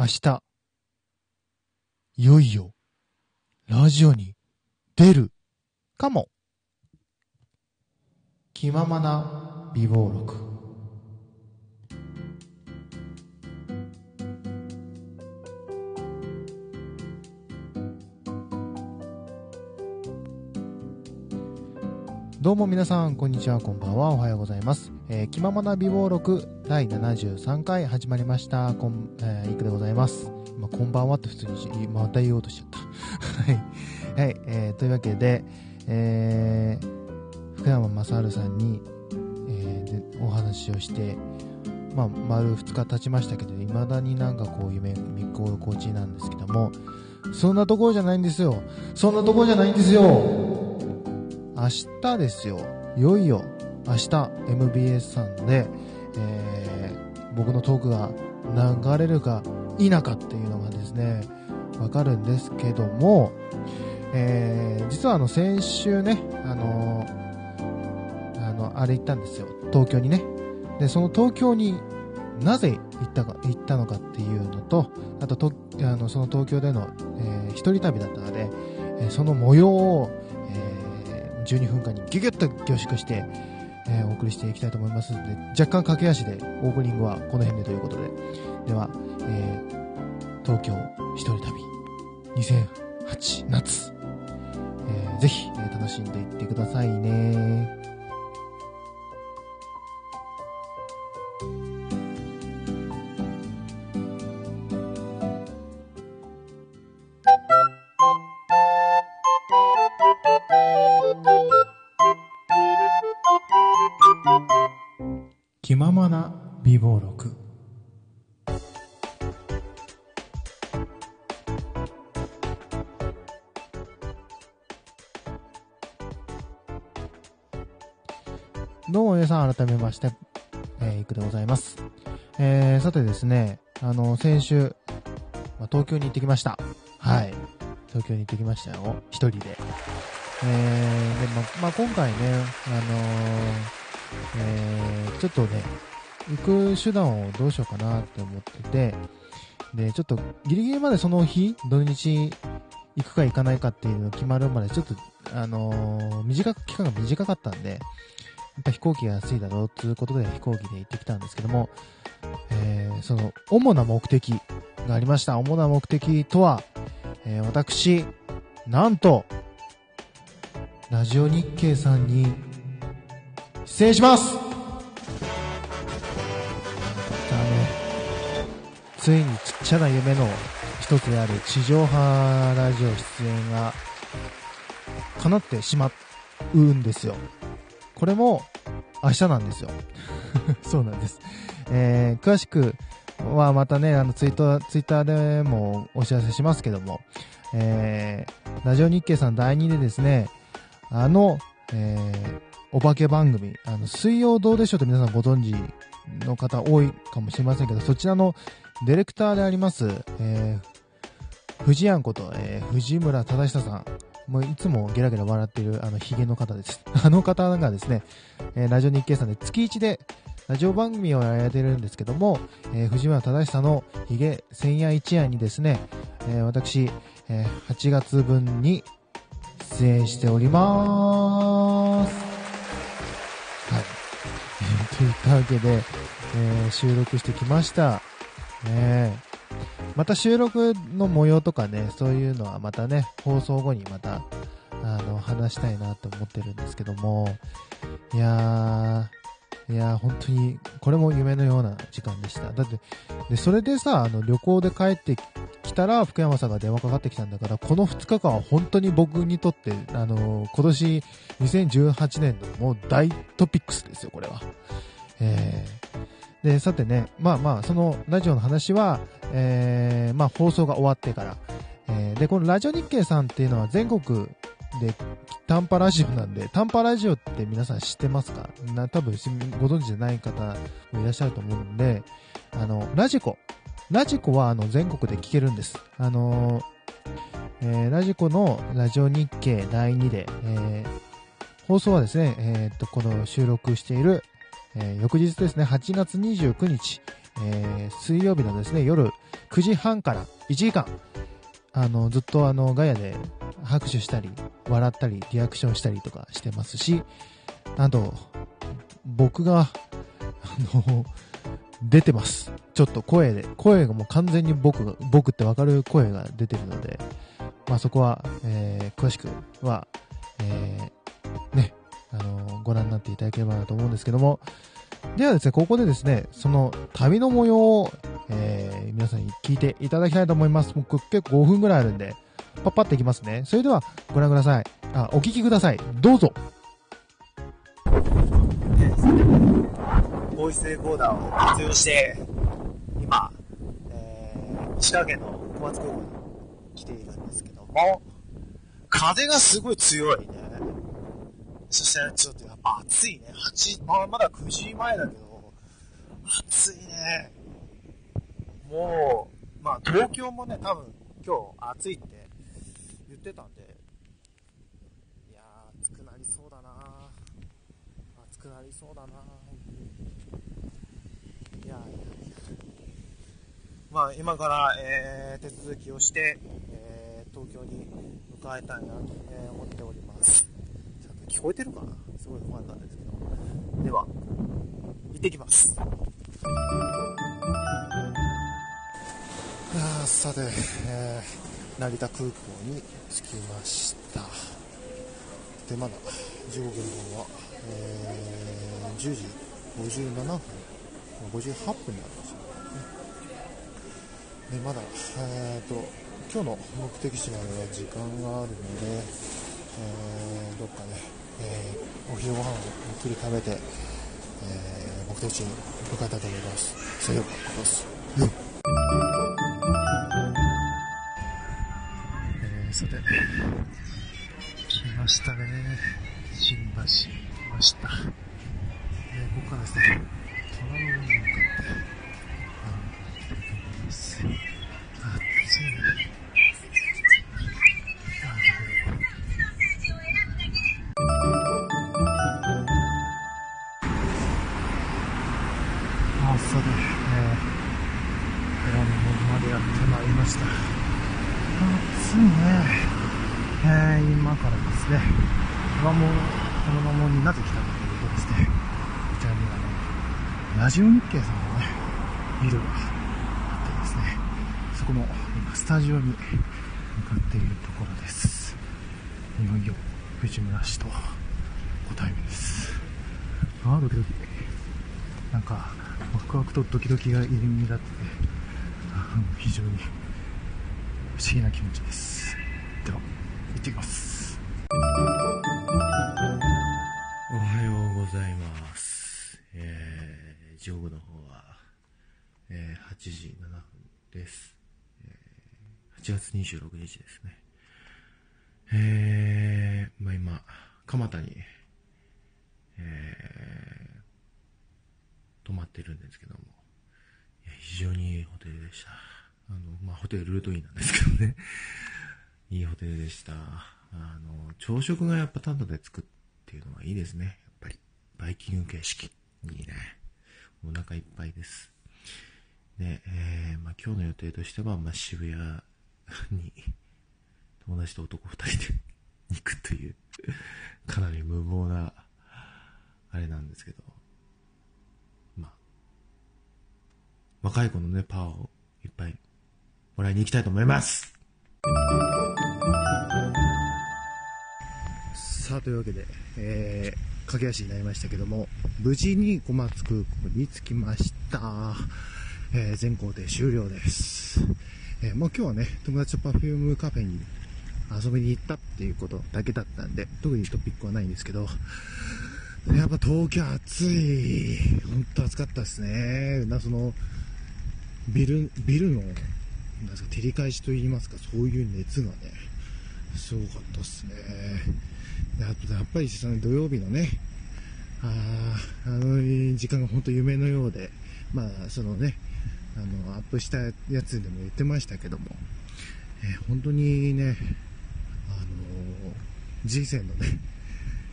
明日、いよいよ、ラジオに出るかも。気ままな美貌録。どうも皆さん、こんにちは、こんばんは、おはようございます。えー、気ままな美貌録第73回始まりました。こん、えー、いくでございます。まあ、こんばんはって普通に、また言おうとしちゃった。はい。はい、えー、というわけで、えー、福山雅治さんに、えー、でお話をして、まあ、丸2日経ちましたけど、未だになんかこう、夢、見心地なんですけども、そんなところじゃないんですよ。そんなところじゃないんですよ。明日ですよ。いよいよ、明日 MBS さんで、えー、僕のトークが流れるか否かっていうのがですね、わかるんですけども、えー、実はあの先週ね、あのー、あの、あれ行ったんですよ。東京にね。で、その東京になぜ行ったか、行ったのかっていうのと、あとと、あの、その東京での、えー、一人旅だったので、えー、その模様を、12分間にギュギュッと凝縮して、えー、お送りしていきたいと思いますので、若干駆け足でオープニングはこの辺でということで。では、えー、東京一人旅2008夏、えー、ぜひ、えー、楽しんでいってくださいね。ままな美貌録どうも皆さん改めまして、えー、いくでございます。えー、さてですね、あの、先週、まあ、東京に行ってきました。はい。東京に行ってきましたよ。一人で。えー、で、ま、まあ、今回ね、あのーえー、ちょっとね、行く手段をどうしようかなって思ってて、で、ちょっとギリギリまでその日、土日行くか行かないかっていうの決まるまでちょっと、あのー、短く、期間が短かったんで、やっぱ飛行機が安いだろうっていうことで飛行機で行ってきたんですけども、えー、その、主な目的がありました。主な目的とは、えー、私、なんと、ラジオ日経さんに失礼しますさあね、ついにちっちゃな夢の一つである地上波ラジオ出演が叶ってしまうんですよ。これも明日なんですよ。そうなんです。えー、詳しくはまたね、あのツイート、ツイッターでもお知らせしますけども、えー、ラジオ日経さん第2でですね、あの、えー、お化け番組、あの、水曜どうでしょうって皆さんご存知の方多いかもしれませんけど、そちらのディレクターであります、えー、藤やんこと、えー、藤村忠久さん。もういつもゲラゲラ笑っているあのヒゲの方です。あの方がですね、えー、ラジオ日経さんで月1でラジオ番組をやってるんですけども、えー、藤村忠久のヒゲ千夜一夜にですね、えー、私、えー、8月分に出演しております。といったわけで、えー、収録してきました。ねまた収録の模様とかね、そういうのはまたね、放送後にまた、あの、話したいなと思ってるんですけども、いやー、いやー、本当に、これも夢のような時間でした。だって、で、それでさ、あの、旅行で帰ってきたら、福山さんが電話かかってきたんだから、この2日間は本当に僕にとって、あの、今年2018年のもう大トピックスですよ、これは。えー、で、さてね、まあまあ、そのラジオの話は、えー、まあ放送が終わってから、えー、で、このラジオ日経さんっていうのは全国で短波ラジオなんで、短波ラジオって皆さん知ってますか？な、多分ご存知じゃない方もいらっしゃると思うんで、あの、ラジコ。ラジコはあの全国で聞けるんです。あのえー、ラジコのラジオ日経第2で、えー、放送はですね、えー、っと、この収録している、えー、翌日ですね、8月29日、えー、水曜日のですね、夜9時半から1時間、あの、ずっとあの、ガヤで拍手したり、笑ったり、リアクションしたりとかしてますし、あと、僕が、あの、出てます。ちょっと声で、声がもう完全に僕、僕ってわかる声が出てるので、まあそこは、えー、詳しくは、えー、ね、あの、ご覧になっていただければなと思うんですけども、ではですね、ここでですね、その旅の模様を、えー、皆さんに聞いていただきたいと思います。僕結構5分ぐらいあるんで、パッパっていきますね。それでは、ご覧ください。あ、お聞きください。どうぞ。ボイスレコーダーを活用して、今、えー、石川県の小松空港に来ているんですけども、風がすごい強いね。そしてちょっとやっぱ暑いね。8、まあ、まだ9時前だけど、暑いね。もう、まあ東京もね、多分今日暑いって言ってたんで、いやー、暑くなりそうだな暑くなりそうだな。いやいやいや。まあ今から、えー、手続きをして、えー、東京に向かいたいなと、え思っております。ちゃんと聞こえてるかな？すごい不安なんですけど。では、行ってきます。あさて、えー、成田空港に着きました。で、まだ時刻の方は、えー、10時57分、58分になるんです。で、まだ、えーと、今日の目的地までは時間があるので、えー、どっかね、えー、お昼ご飯をゆっくり食べて、えー、目的地に向かいたいと思います。それでは、どうぞ。うんえー、さて、来ましたね。新橋来ました。えー、ここからですね、までやってまいりました。暑いね。えー、今からですね、虎門、虎ノ門になぜ来たかというとですね、こちらにあの、ラジオ日経さんのね、ビルがあってですね、そこの今スタジオに向かっているところです。いよいよ藤村氏とご対面です。ああ、ドキドキ。なんか、ワクワクとドキドキが入り乱ってて、非常に不思議な気持ちです。では、行ってきます。おはようございます。えー、時刻の方は、えー、8時7分です。えー、8月26日ですね。えー、まあ今、蒲田に、えー、泊まってるんですけども、常にいいホテルでした。あの、まあホテルルートインなんですけどね。いいホテルでした。あの、朝食がやっぱタダで作っていうのはいいですね。やっぱり。バイキング形式。いいね。お腹いっぱいです。で、えー、まあ今日の予定としては、まあ渋谷に友達と男二人で 行くという、かなり無謀な、あれなんですけど、まあ、若い子のね、パワーをいっぱいもらいに行きたいと思いますさあ、というわけで、えー、駆け足になりましたけども、無事に小松空港に着きました。えー、全行程終了です。えー、もう今日はね、友達と Perfume カフェに遊びに行ったっていうことだけだったんで、特にトピックはないんですけど、やっぱ東京暑い。本当暑かったですね。な、その、ビル、ビルの、なんですか、照り返しと言いますか、そういう熱がね、すごかったですね。であとやっぱりその土曜日のね、あーあの時間が本当夢のようで、まあそのね、あのアップしたやつでも言ってましたけども、えー本当にね、あの人生のね、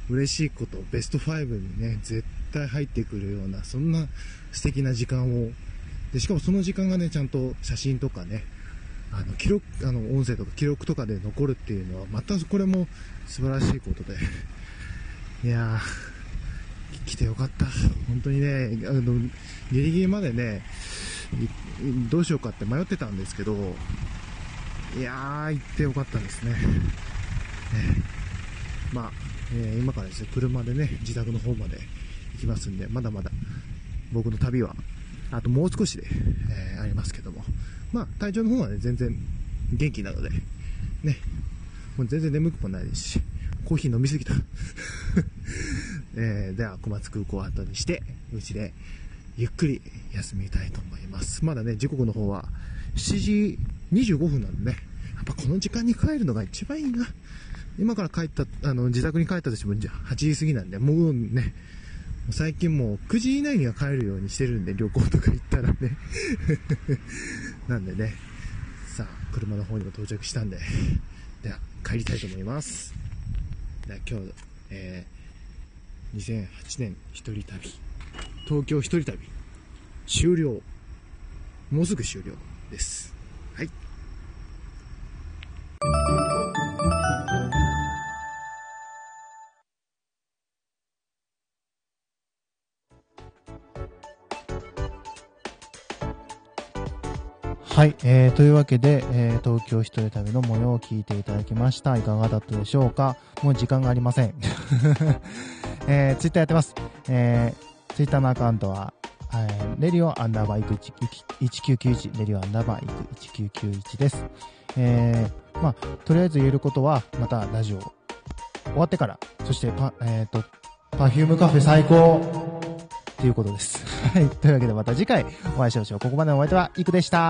嬉しいこと、ベスト5にね、絶対入ってくるような、そんな素敵な時間をで、しかもその時間がね、ちゃんと写真とかね、あの、記録、あの、音声とか記録とかで残るっていうのは、またこれも素晴らしいことで、いやー、来てよかった。本当にね、あの、ギリギリまでね、どうしようかって迷ってたんですけど、いやー、行ってよかったですね。ねまあ、えー今からですね、車でね、自宅の方まで行きますんで、まだまだ僕の旅は、あともう少しで、えーありますけども、まあ、体調の方はね、全然元気なので、ね、もう全然眠くもないですし、コーヒー飲みすぎた。えーでは、小松空港を後にして、うちでゆっくり休みたいと思います。まだね、時刻の方は7時25分なんでね、やっぱこの時間に帰るのが一番いいな。今から帰った、あの、自宅に帰ったとしても、じゃあ8時過ぎなんで、もうね、最近もう9時以内には帰るようにしてるんで、旅行とか行ったらね。なんでね、さあ、車の方にも到着したんで、では、帰りたいと思います。では、今日、えー、2008年一人旅、東京一人旅、終了。もうすぐ終了です。はい。はい、えー、というわけで、えー、東京一人旅の模様を聞いていただきました。いかがだったでしょうか？もう時間がありません。えー、ツイッターやってます。えー、ツイッターのアカウントは、えー、レディオアンダーバーイク1991、レディオアンダーバーイク1991です。えー、まあ、とりあえず言えることは、またラジオ終わってから、そしてパ、えっ、と、パフュームカフェ最高っていうことです。はい。というわけでまた次回お会いしましょう。ここまでのお相手はイクでした。